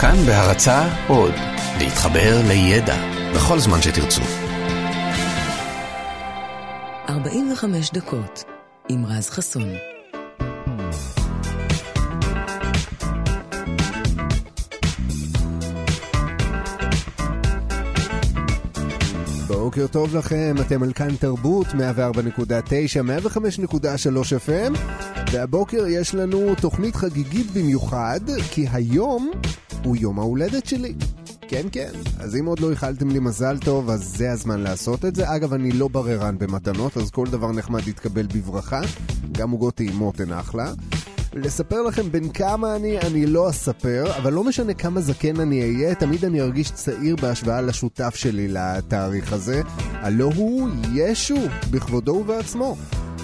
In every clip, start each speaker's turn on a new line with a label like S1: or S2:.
S1: כאן בהרצה עוד, להתחבר לידע בכל זמן שתרצו.
S2: 45 דקות עם רז חסון.
S3: בוקר טוב לכם, אתם על כאן תרבות, 104.9, 105.3 FM, והבוקר יש לנו תוכנית חגיגית במיוחד, כי היום הוא יום ההולדת שלי. כן, כן. אז אם עוד לא איחלתם לי מזל טוב, אז זה הזמן לעשות את זה. אגב, אני לא בררן במתנות, אז כל דבר נחמד יתקבל בברכה. גם עוגות טעימות הן אחלה. לספר לכם בין כמה אני, אני לא אספר, אבל לא משנה כמה זקן אני אהיה, תמיד אני ארגיש צעיר בהשוואה לשותף שלי לתאריך הזה. הלא הוא ישו, בכבודו ובעצמו.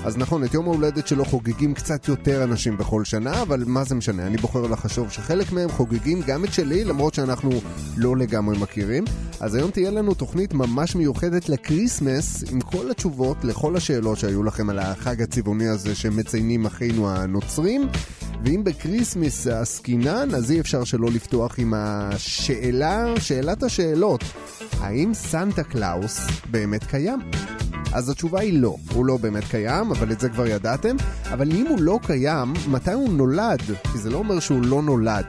S3: אז נכון, את יום ההולדת שלו חוגגים קצת יותר אנשים בכל שנה, אבל מה זה משנה? אני בוחר לחשוב שחלק מהם חוגגים גם את שלי, למרות שאנחנו לא לגמרי מכירים. אז היום תהיה לנו תוכנית ממש מיוחדת לקריסמס, עם כל התשובות לכל השאלות שהיו לכם על החג הצבעוני הזה שמציינים אחינו הנוצרים. ואם בקריסמס עסקינן, אז אי אפשר שלא לפתוח עם השאלה, שאלת השאלות. האם סנטה קלאוס באמת קיים? אז התשובה היא לא, הוא לא באמת קיים, אבל את זה כבר ידעתם. אבל אם הוא לא קיים, מתי הוא נולד? כי זה לא אומר שהוא לא נולד.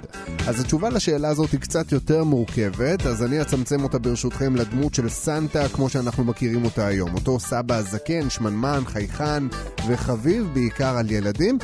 S3: אז התשובה לשאלה הזאת היא קצת יותר מורכבת, אז אני אצמצם אותה ברשותכם לדמות של סנטה כמו שאנחנו מכירים אותה היום. אותו סבא הזקן, שמנמן, חייכן וחביב בעיקר על ילדים.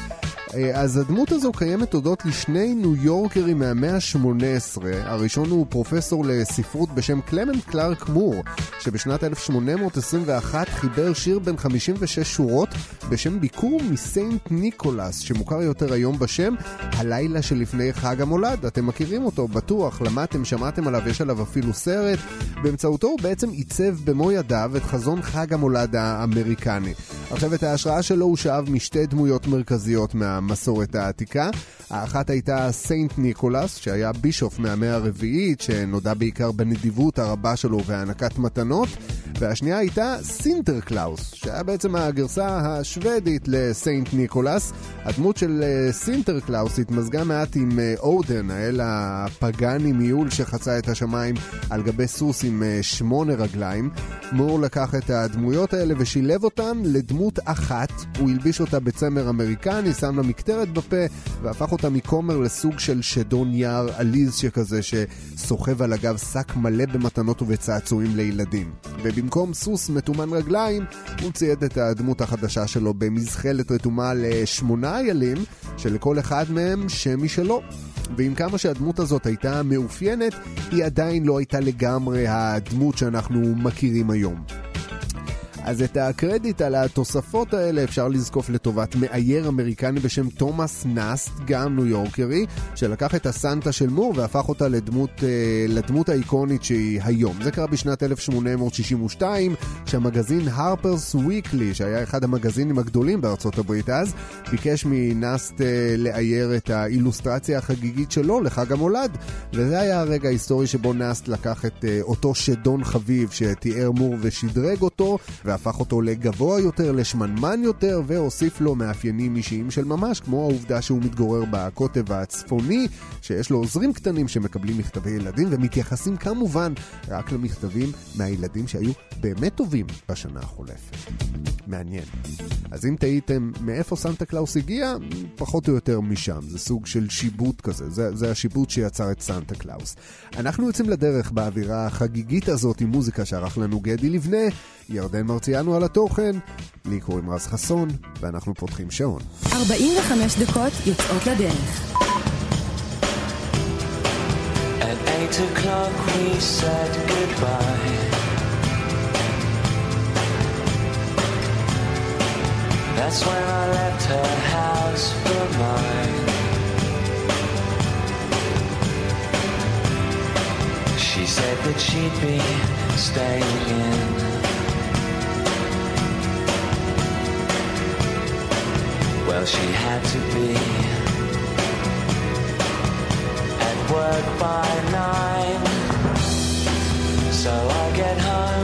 S3: אה, אז הדמות הזו קיימת הודות לשני ניו יורקרים מהמאה ה-18. הראשון הוא פרופסור לספרות בשם קלמנט קלארק מור, שבשנת 1821 חיבר שיר בן 56 שורות בשם ביקור מסיינט ניקולס, שמוכר יותר היום בשם הלילה שלפני חג המולד. אתם מכירים אותו, בטוח, למדתם, שמעתם עליו, יש עליו אפילו סרט. באמצעותו הוא בעצם עיצב במו ידיו את חזון חג המולד האמריקני. עכשיו, את ההשראה שלו הוא שאב משתי דמויות מרכזיות מהמסורת העתיקה. האחת הייתה סיינט ניקולס, שהיה בישוף מהמאה הרביעית, שנודע בעיקר בנדיבות הרבה שלו והענקת מתנות. והשנייה הייתה סינטר קלאוס, שהיה בעצם הגרסה השוודית לסיינט ניקולס. הדמות של אה, סינטר קלאוס התמזגה מעט עם אה, אודין, האל הפגאני מיול שחצה את השמיים על גבי סוס עם אה, שמונה רגליים. מור לקח את הדמויות האלה ושילב אותן לדמות אחת. הוא הלביש אותה בצמר אמריקני, שם לה מקטרת בפה והפך אותה מכומר לסוג של שדון יער עליז שכזה שסוחב על הגב שק מלא במתנות ובצעצועים לילדים. ובמקום סוס מתומן רגליים, הוא צייד את הדמות החדשה שלו במזחלת רתומה לשמונה איילים, שלכל אחד מהם שם משלו. ועם כמה שהדמות הזאת הייתה מאופיינת, היא עדיין לא הייתה לגמרי הדמות שאנחנו מכירים היום. אז את הקרדיט על התוספות האלה אפשר לזקוף לטובת מאייר אמריקני בשם תומאס נאסט, גם ניו יורקרי, שלקח את הסנטה של מור והפך אותה לדמות, אה, לדמות האיקונית שהיא היום. זה קרה בשנת 1862, כשהמגזין הרפרס וויקלי, שהיה אחד המגזינים הגדולים בארצות הברית אז, ביקש מנאסט אה, לאייר את האילוסטרציה החגיגית שלו לחג המולד. וזה היה הרגע ההיסטורי שבו נאסט לקח את אה, אותו שדון חביב שתיאר מור ושדרג אותו, והפך אותו לגבוה יותר, לשמנמן יותר, והוסיף לו מאפיינים אישיים של ממש, כמו העובדה שהוא מתגורר בקוטב הצפוני, שיש לו עוזרים קטנים שמקבלים מכתבי ילדים, ומתייחסים כמובן רק למכתבים מהילדים שהיו באמת טובים בשנה החולפת. מעניין. אז אם תהיתם מאיפה סנטה קלאוס הגיע, פחות או יותר משם. זה סוג של שיבוט כזה, זה, זה השיבוט שיצר את סנטה קלאוס. אנחנו יוצאים לדרך באווירה החגיגית הזאת עם מוזיקה שערך לנו גדי לבנה, ירדן מרציאנו על התוכן, לי קוראים רז חסון, ואנחנו פותחים שעון.
S2: 45 דקות יוצאות לדרך.
S4: At 8 o'clock we said goodbye. That's when I left her house for mine. She said that she'd be staying in. She had to be at work by nine. So I get home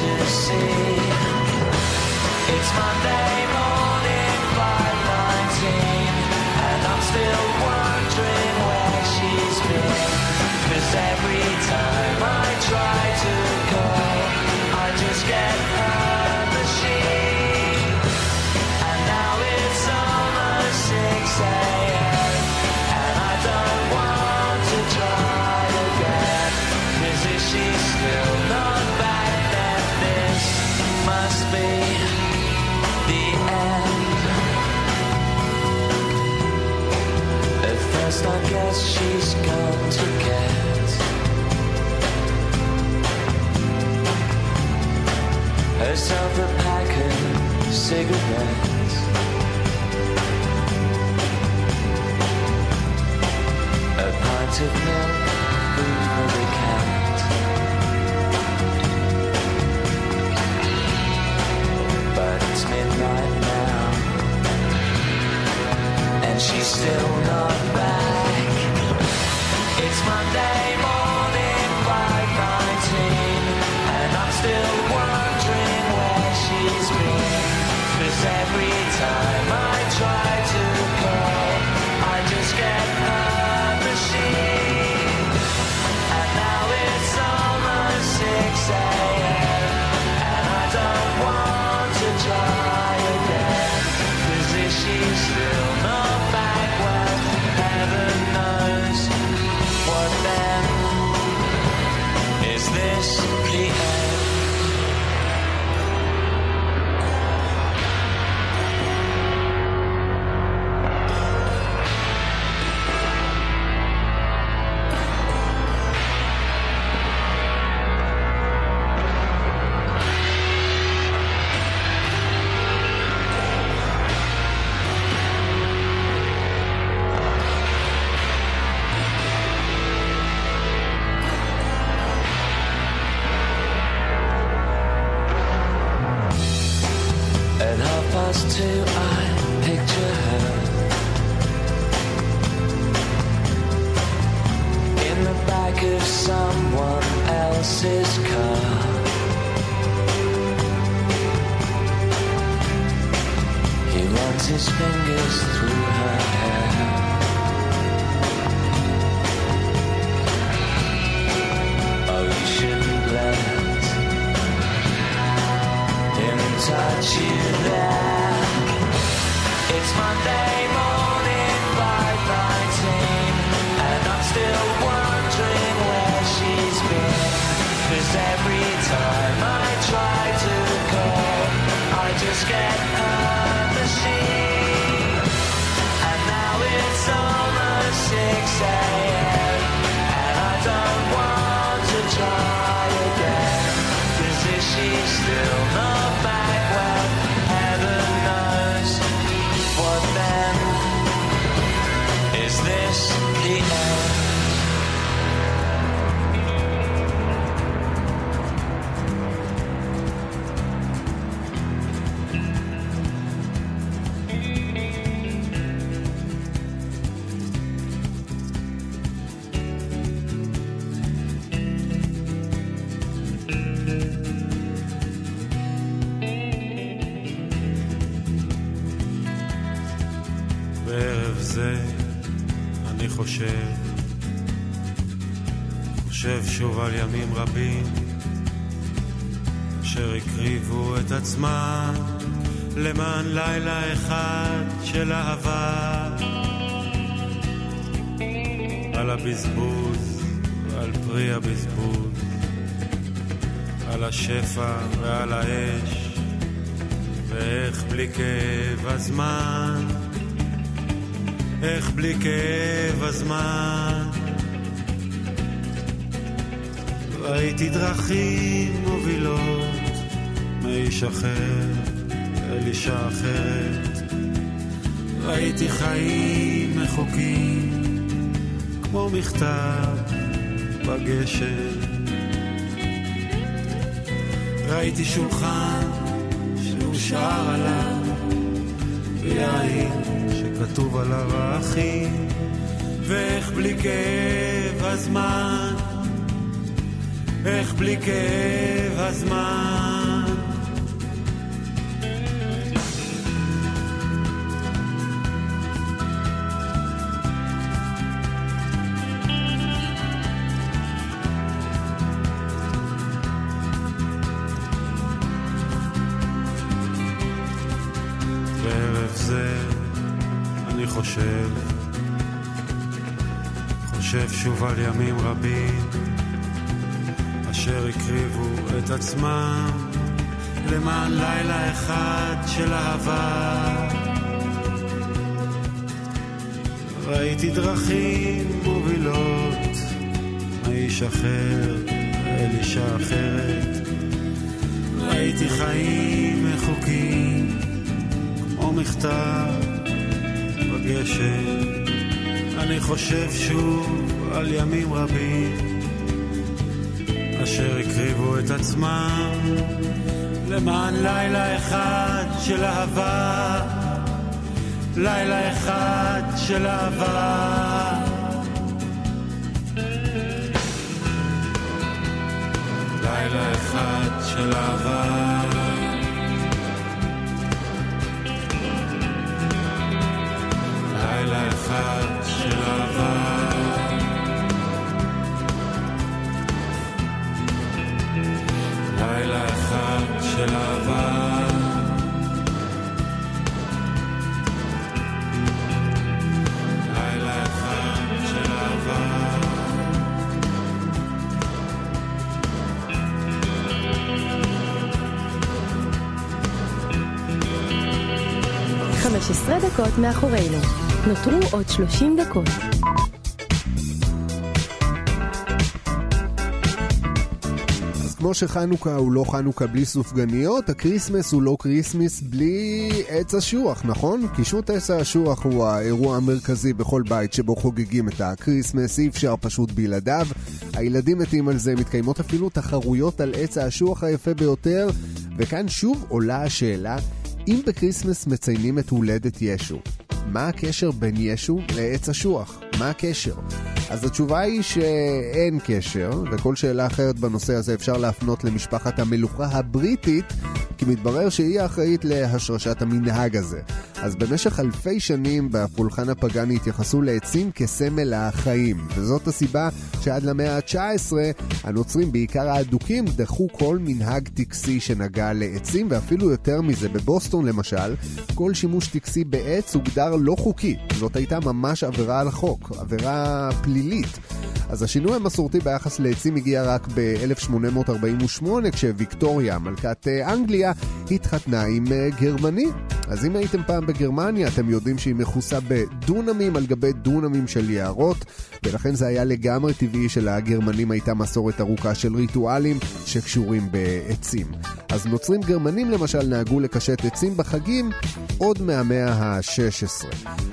S4: to see. It's Monday touch. It's Monday morning, 519, and I'm still wondering where she's been. Cause every time I try to call, I just get her machine. And now it's almost 6 a.m.
S5: חושב, חושב שוב על ימים רבים אשר הקריבו את עצמם למען לילה אחד של אהבה. על הבזבוז ועל פרי הבזבוז, על השפע ועל האש, ואיך בלי כאב הזמן איך בלי כאב הזמן. ראיתי דרכים מובילות מאיש אחר אל אישה אחרת. ראיתי חיים מחוקים כמו מכתב בגשם. ראיתי שולחן שאושר עליו ויין שכתוב עליו האחים ואיך בלי כאב הזמן איך בלי כאב הזמן. חושב, חושב שוב על ימים רבים אשר הקריבו את עצמם למען לילה אחד של אהבה. ראיתי דרכים מובילות מאיש אחר אל אישה אחרת. ראיתי חיים מחוקים כמו מכתב בגשם. אני חושב שוב על ימים רבים אשר הקריבו את עצמם למען לילה אחד של אהבה, לילה אחד של אהבה. לילה אחד של אהבה. לילה אחד של אהבה. לילה אחד של אהבה.
S6: 15 דקות מאחורינו. נותרו עוד 30 דקות.
S3: כמו שחנוכה הוא לא חנוכה בלי סופגניות, הקריסמס הוא לא כריסמס בלי עץ אשוח, נכון? קישוט עץ האשוח הוא האירוע המרכזי בכל בית שבו חוגגים את הקריסמס, אי אפשר פשוט בלעדיו. הילדים מתים על זה, מתקיימות אפילו תחרויות על עץ האשוח היפה ביותר, וכאן שוב עולה השאלה, אם בקריסמס מציינים את הולדת ישו, מה הקשר בין ישו לעץ אשוח? מה הקשר? אז התשובה היא שאין קשר, וכל שאלה אחרת בנושא הזה אפשר להפנות למשפחת המלוכה הבריטית, כי מתברר שהיא האחראית להשרשת המנהג הזה. אז במשך אלפי שנים בפולחן הפגאני התייחסו לעצים כסמל החיים, וזאת הסיבה שעד למאה ה-19 הנוצרים, בעיקר האדוקים, דחו כל מנהג טקסי שנגע לעצים, ואפילו יותר מזה, בבוסטון למשל, כל שימוש טקסי בעץ הוגדר לא חוקי. זאת הייתה ממש עבירה על החוק, עבירה פלילית. אז השינוי המסורתי ביחס לעצים הגיע רק ב-1848, כשוויקטוריה, מלכת אה, אנגליה, התחתנה עם אה, גרמני. אז אם הייתם פעם בגרמניה, אתם יודעים שהיא מכוסה בדונמים על גבי דונמים של יערות, ולכן זה היה לגמרי טבעי שלגרמנים הייתה מסורת ארוכה של ריטואלים שקשורים בעצים. אז נוצרים גרמנים למשל נהגו לקשט עצים בחגים עוד מהמאה ה-16.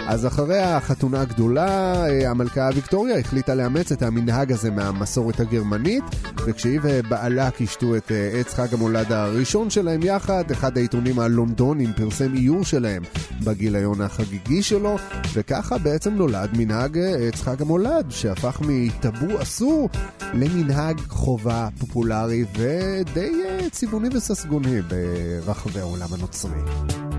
S3: אז אחרי החתונה הגדולה, אה, המלכה ויקטוריה החליטה לאמץ את המנהג הזה מהמסורת הגרמנית, וכשהיא ובעלה קישטו את אה, עץ חג המולד הראשון שלהם יחד, אחד העיתונים הלונדונים פרסם איור שלהם בגיליון החגיגי שלו, וככה בעצם נולד מנהג אה, עץ חג המולד, שהפך מטאבו אסור למנהג חובה פופולרי ודי צבעוני וססגוני ברחבי העולם הנוצרי.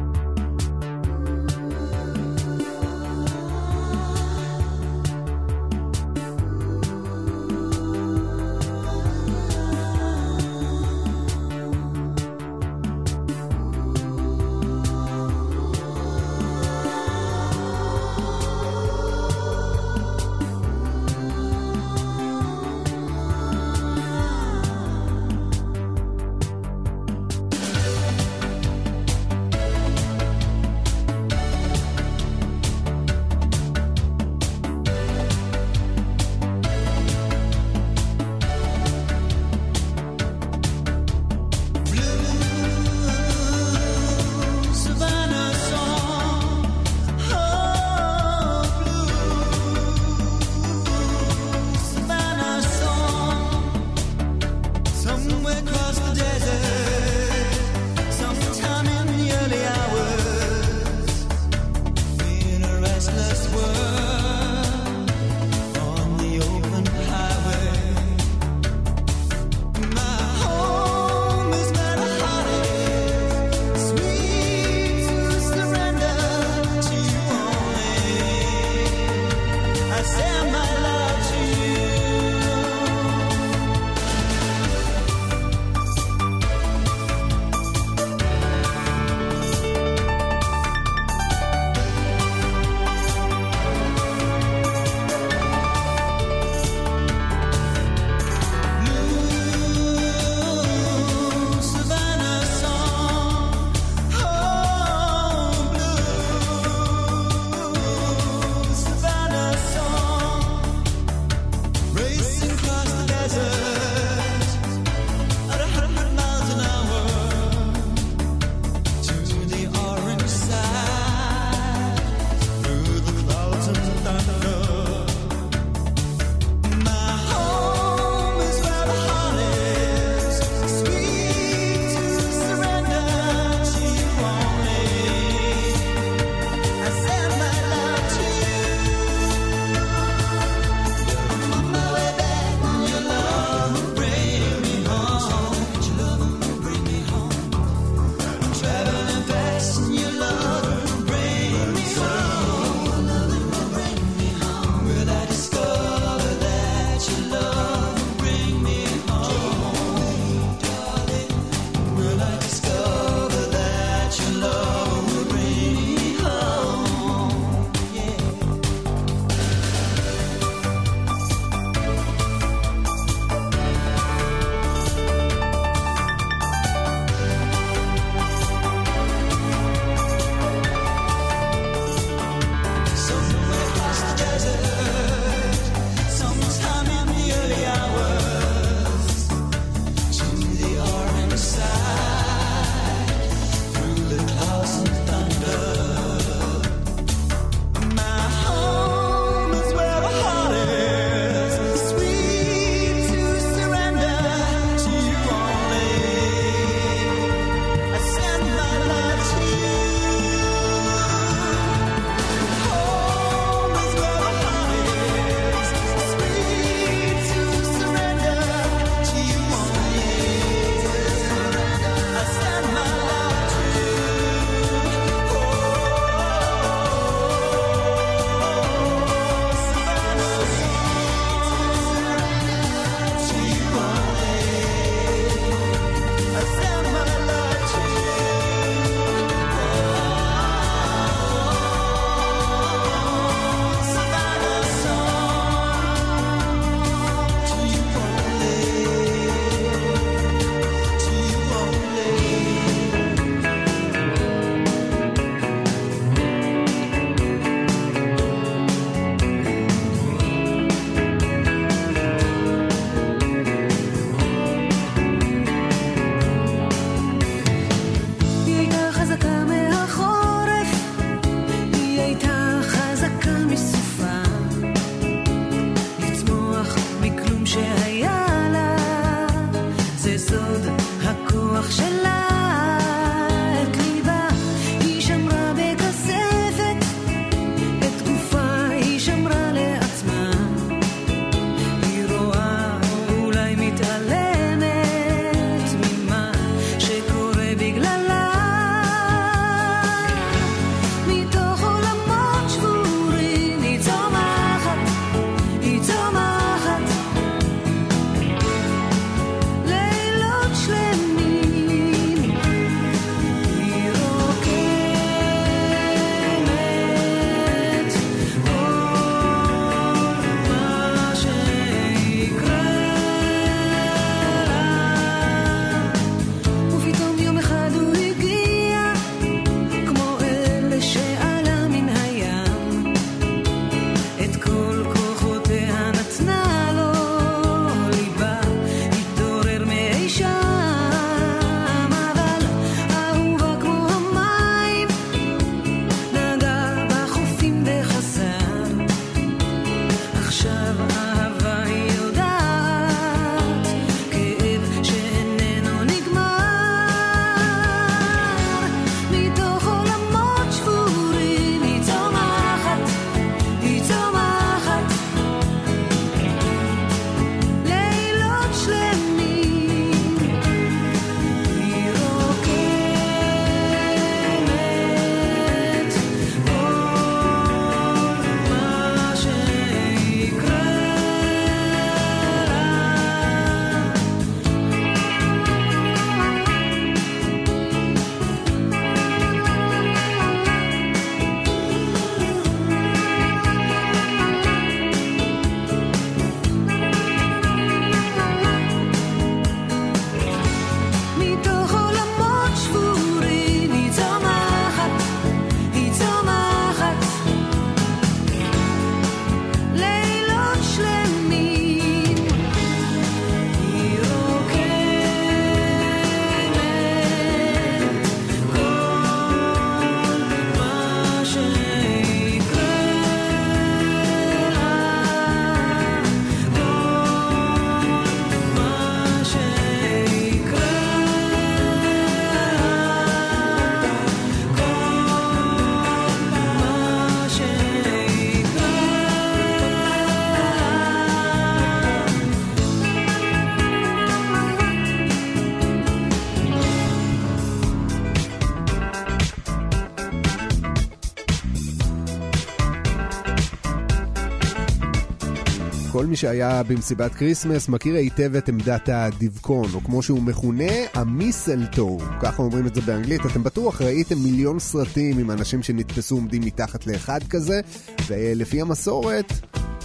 S3: כל מי שהיה במסיבת כריסמס מכיר היטב את עמדת הדבקון, או כמו שהוא מכונה, ה mistletoe, ככה אומרים את זה באנגלית. אתם בטוח ראיתם מיליון סרטים עם אנשים שנתפסו עומדים מתחת לאחד כזה, ולפי המסורת,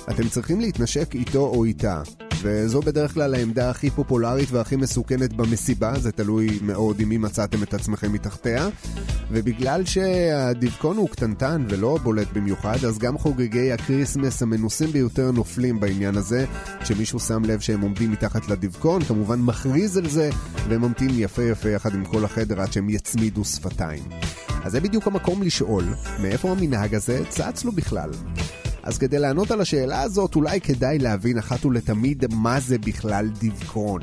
S3: אתם צריכים להתנשק איתו או איתה. וזו בדרך כלל העמדה הכי פופולרית והכי מסוכנת במסיבה, זה תלוי מאוד עם מי מצאתם את עצמכם מתחתיה. ובגלל שהדבקון הוא קטנטן ולא בולט במיוחד, אז גם חוגגי הקריסמס המנוסים ביותר נופלים בעניין הזה, כשמישהו שם לב שהם עומדים מתחת לדבקון, כמובן מכריז על זה, וממתין יפה יפה יחד עם כל החדר עד שהם יצמידו שפתיים. אז זה בדיוק המקום לשאול, מאיפה המנהג הזה צץ לו בכלל? אז כדי לענות על השאלה הזאת, אולי כדאי להבין אחת ולתמיד מה זה בכלל דבקון.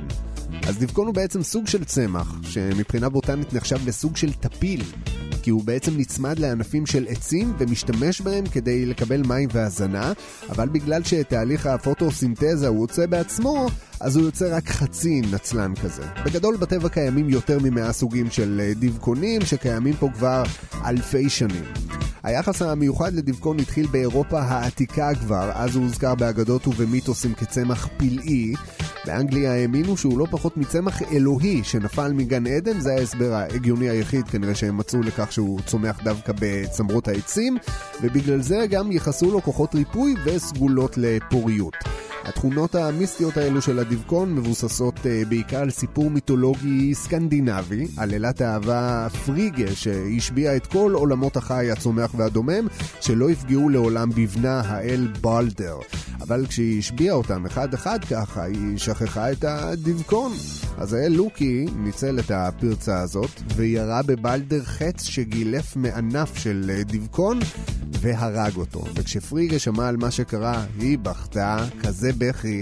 S3: אז דבקון הוא בעצם סוג של צמח, שמבחינה בוטנית נחשב לסוג של טפיל, כי הוא בעצם נצמד לענפים של עצים ומשתמש בהם כדי לקבל מים והזנה, אבל בגלל שתהליך הפוטוסינתזה הוא עושה בעצמו, אז הוא יוצא רק חצי נצלן כזה. בגדול בטבע קיימים יותר ממאה סוגים של אה, דבקונים שקיימים פה כבר אלפי שנים. היחס המיוחד לדבקון התחיל באירופה העתיקה כבר, אז הוא הוזכר באגדות ובמיתוסים כצמח פלאי. באנגליה האמינו שהוא לא פחות מצמח אלוהי שנפל מגן עדן, זה ההסבר ההגיוני היחיד כנראה שהם מצאו לכך שהוא צומח דווקא בצמרות העצים, ובגלל זה גם ייחסו לו כוחות ריפוי וסגולות לפוריות. התכונות המיסטיות האלו של הדבקון מבוססות uh, בעיקר על סיפור מיתולוגי סקנדינבי, על אלת האהבה פריגה שהשביעה את כל עולמות החי, הצומח והדומם, שלא יפגעו לעולם בבנה האל בלדר. אבל כשהיא השביעה אותם אחד אחד ככה, היא שכחה את הדבקון. אז האל לוקי ניצל את הפרצה הזאת וירה בבלדר חץ שגילף מענף של אה, דבקון והרג אותו. וכשפריגה שמע על מה שקרה, היא בכתה כזה בכי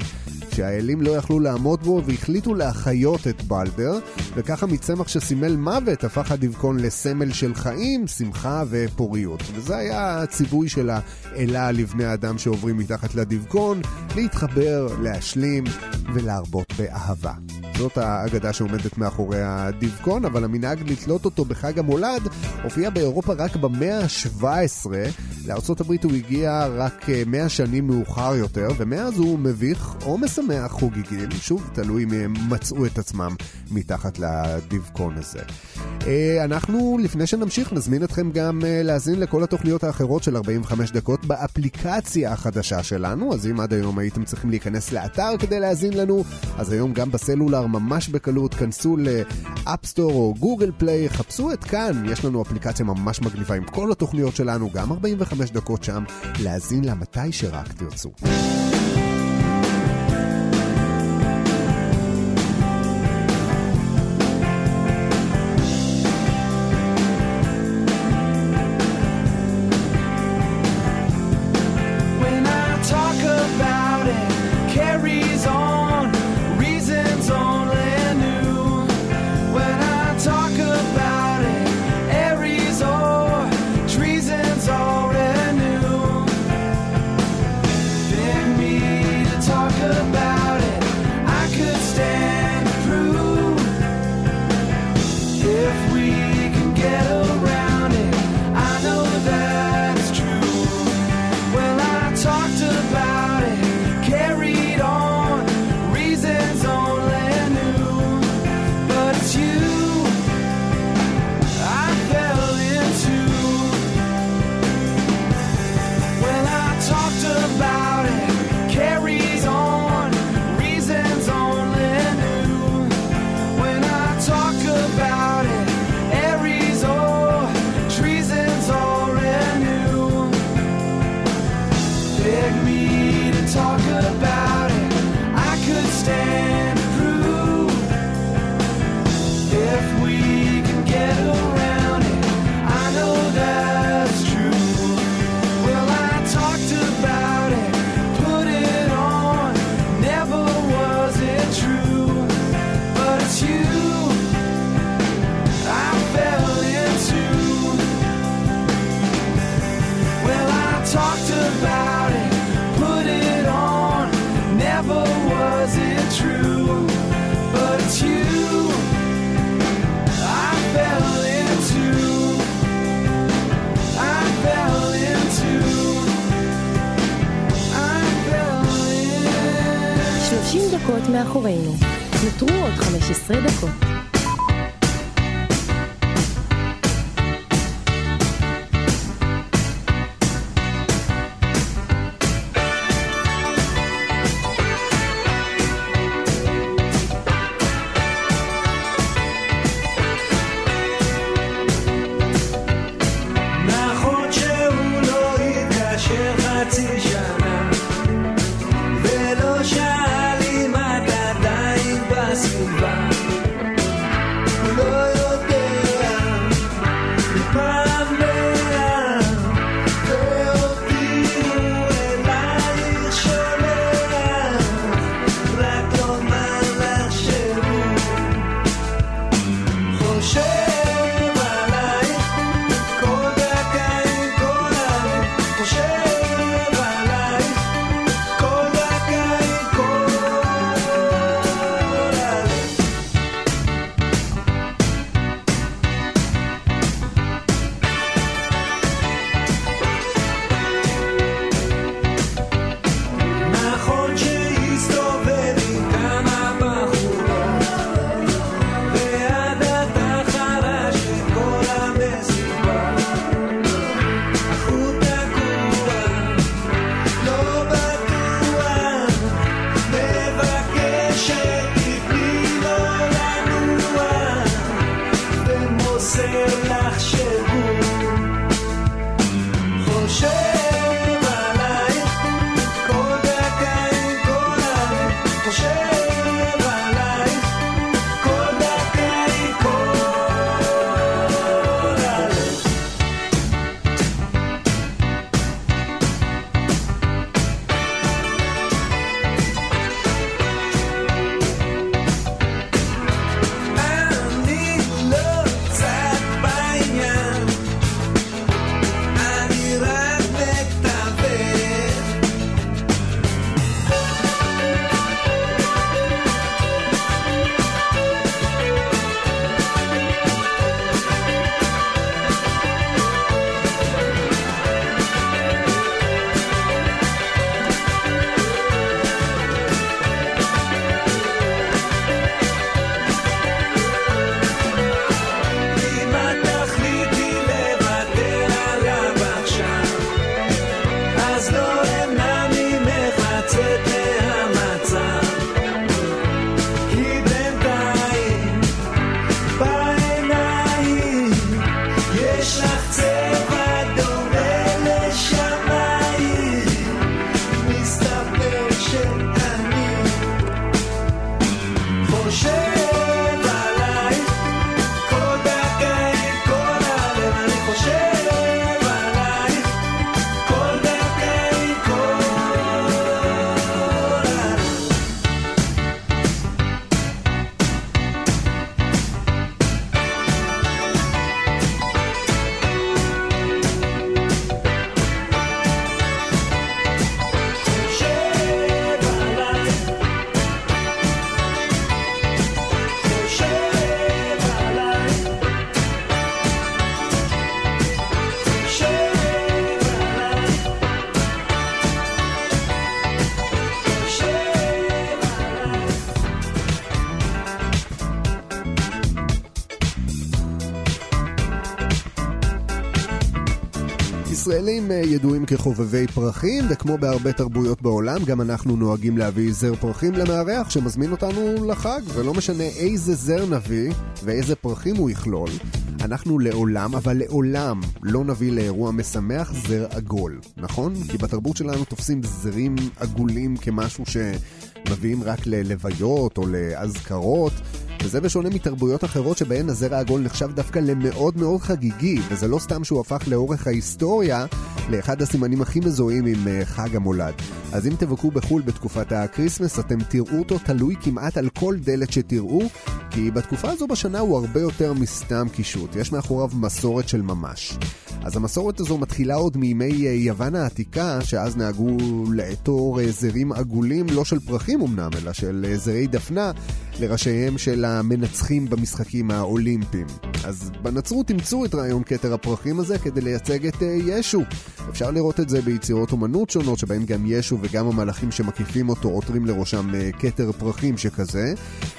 S3: שהאלים לא יכלו לעמוד בו והחליטו להחיות את בלדר, וככה מצמח שסימל מוות הפך הדבקון לסמל של חיים, שמחה ופוריות. וזה היה הציווי של האלה לבני האדם שעוברים מתחת לדבקון, להתחבר, להשלים ולהרבות באהבה. זאת האגדה שעומדת מאחורי הדבקון, אבל המנהג לתלות אותו בחג המולד הופיע באירופה רק במאה ה-17. לארה"ב הוא הגיע רק 100 שנים מאוחר יותר, ומאז הוא מביך או משמח חוגגים, שוב, תלוי אם הם מצאו את עצמם מתחת לדבקון הזה. אה, אנחנו, לפני שנמשיך, נזמין אתכם גם אה, להאזין לכל התוכניות האחרות של 45 דקות באפליקציה החדשה שלנו, אז אם עד היום הייתם צריכים להיכנס לאתר כדי להאזין לנו, אז היום גם בסלולר ממש בקלות, כנסו לאפסטור או גוגל פליי, חפשו את כאן, יש לנו אפליקציה ממש מגניבה עם כל התוכניות שלנו, גם 45 דקות שם, להאזין לה מתי שרק תרצו.
S7: יש לך
S3: ישראלים אה, ידועים כחובבי פרחים, וכמו בהרבה תרבויות בעולם, גם אנחנו נוהגים להביא זר פרחים למארח שמזמין אותנו לחג, ולא משנה איזה זר נביא ואיזה פרחים הוא יכלול, אנחנו לעולם, אבל לעולם, לא נביא לאירוע משמח זר עגול, נכון? כי בתרבות שלנו תופסים זרים עגולים כמשהו שמביאים רק ללוויות או לאזכרות. וזה בשונה מתרבויות אחרות שבהן הזרע העגול נחשב דווקא למאוד מאוד חגיגי, וזה לא סתם שהוא הפך לאורך ההיסטוריה לאחד הסימנים הכי מזוהים עם אה, חג המולד. אז אם תבקרו בחו"ל בתקופת הקריסמס, אתם תראו אותו תלוי כמעט על כל דלת שתראו, כי בתקופה הזו בשנה הוא הרבה יותר מסתם קישוט, יש מאחוריו מסורת של ממש. אז המסורת הזו מתחילה עוד מימי אה, יוון העתיקה, שאז נהגו לעטור אה, זרים עגולים, לא של פרחים אמנם, אלא של זרי דפנה, לראשיהם של המנצחים במשחקים האולימפיים. אז בנצרות אימצו את רעיון כתר הפרחים הזה כדי לייצג את אה, ישו. אפשר לראות את זה ביצירות אומנות שונות, שבהם גם ישו וגם המלאכים שמקיפים אותו עוטרים לראשם אה, כתר פרחים שכזה.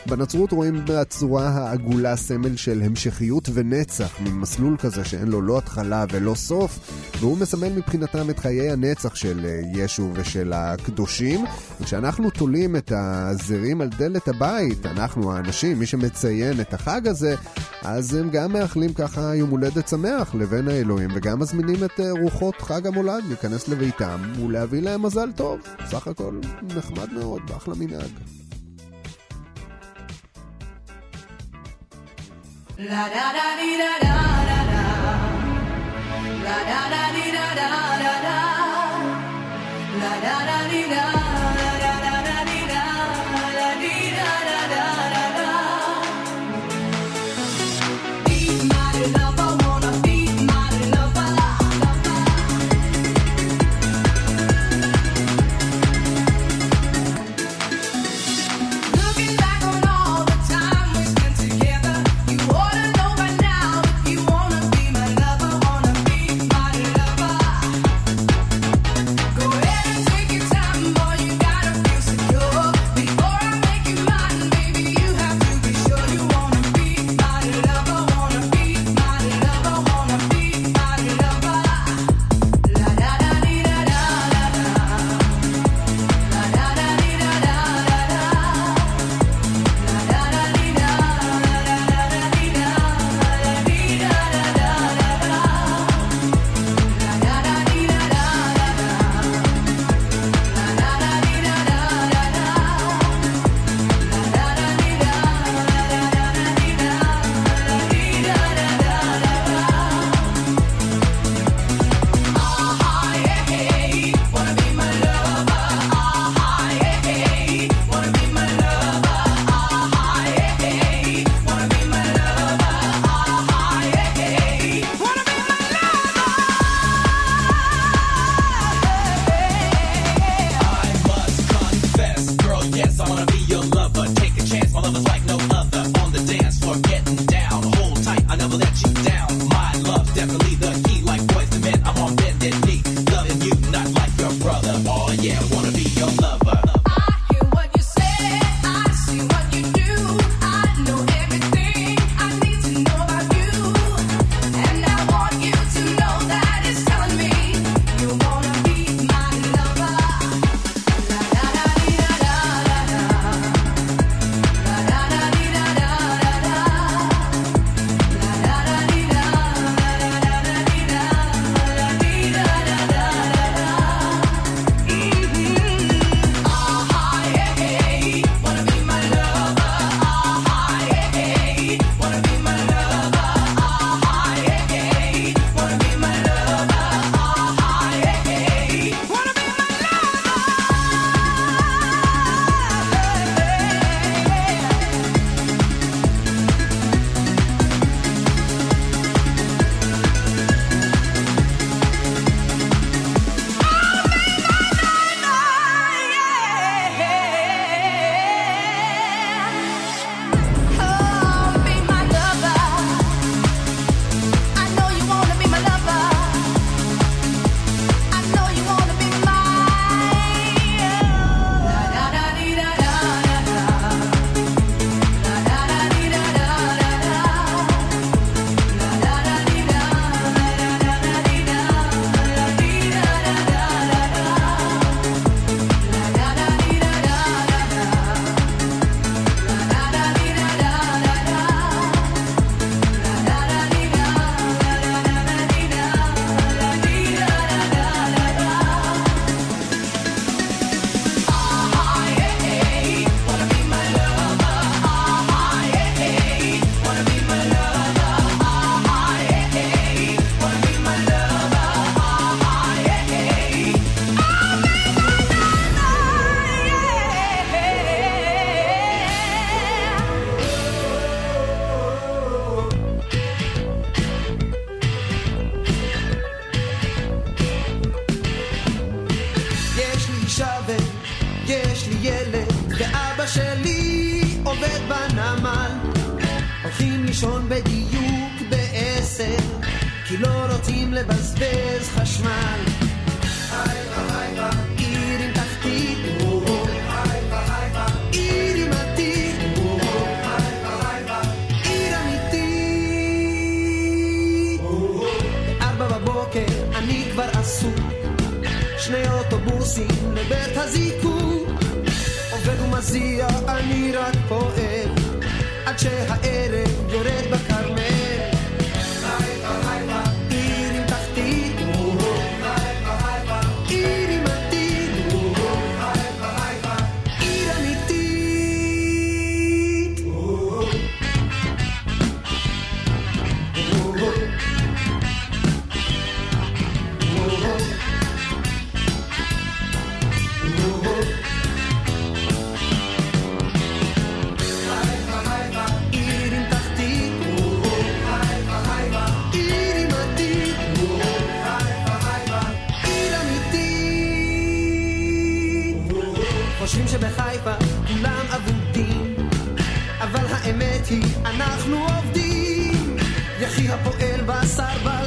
S3: בנצרות רואים בצורה העגולה סמל של המשכיות ונצח, מין מסלול כזה שאין לו לא התחלה ולא סוף, והוא מסמל מבחינתם את חיי הנצח של אה, ישו ושל הקדושים. וכשאנחנו תולים את הזרים על דלת הבית, אנחנו האנשים, מי שמציין את החג הזה, אז הם גם מאחלים ככה יום הולדת שמח לבן האלוהים, וגם מזמינים את אה, רוחות חג המולד להיכנס לביתם ולהביא להם מזל טוב. סך הכל נחמד מאוד, ואחלה מנהג.
S8: Looking
S9: בנמל. הולכים לישון בדיוק כי לא רוצים לבזבז חשמל. שני אוטובוסים לבית הזיקוק. ומזיע, אני רק פועל, עד שהערב יורד בכרמל. חושבים שבחיפה כולם אבודים, אבל האמת היא אנחנו עובדים. יחי הפועל בסרבל האפור,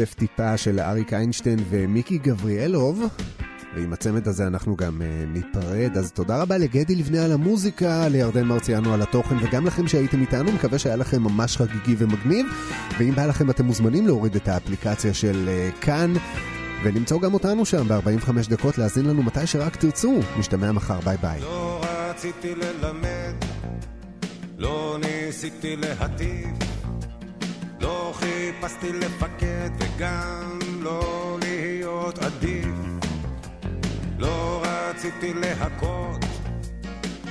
S3: לטפטף טיפה של אריק איינשטיין ומיקי גבריאלוב. ועם הצמד הזה אנחנו גם uh, ניפרד, אז תודה רבה לגדי לבנה על המוזיקה, לירדן מרציאנו על התוכן, וגם לכם שהייתם איתנו, מקווה שהיה לכם ממש חגיגי ומגניב, ואם בא לכם אתם מוזמנים להוריד את האפליקציה של uh, כאן, ולמצוא גם אותנו שם ב-45 דקות, להאזין לנו מתי שרק תרצו. נשתמע מחר, ביי ביי.
S10: לא רציתי ללמד, לא ניסיתי להטיף, לא חיפשתי לפקד וגם לא להיות עדיף. לא רציתי להכות,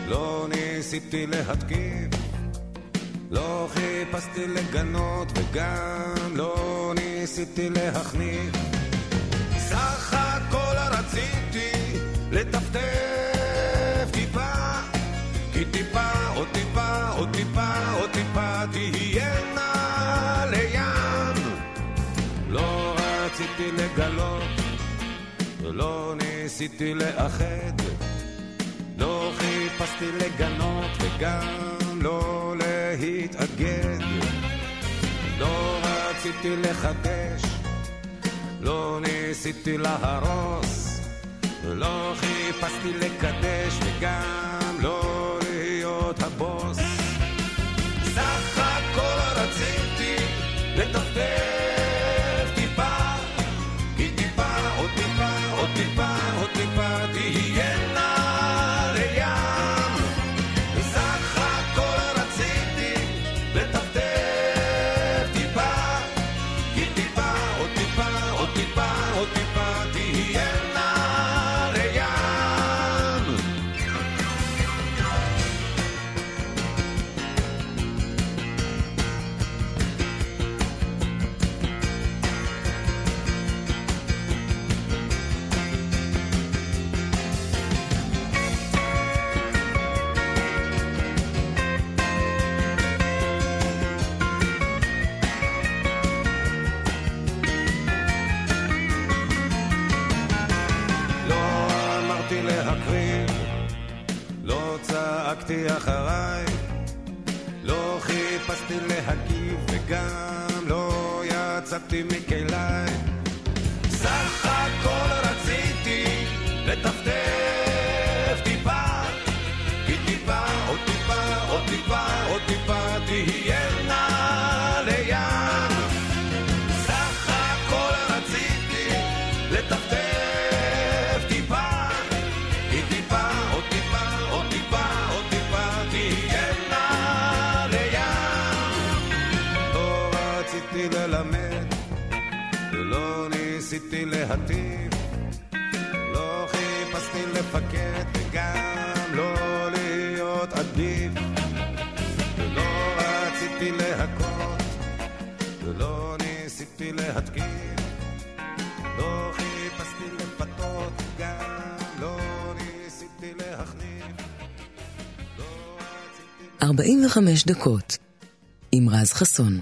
S10: לא ניסיתי להתקיף, לא חיפשתי לגנות וגם לא ניסיתי להחניף. סך הכל רציתי לטפטף רציתי לגלות, לא ניסיתי לאחד, לא חיפשתי לגנות וגם לא להתאגד. לא רציתי לחדש, לא ניסיתי להרוס, לא חיפשתי לקדש וגם לא להיות הבוס. סך הכל רציתי לטפטף
S11: 45 דקות עם רז חסון.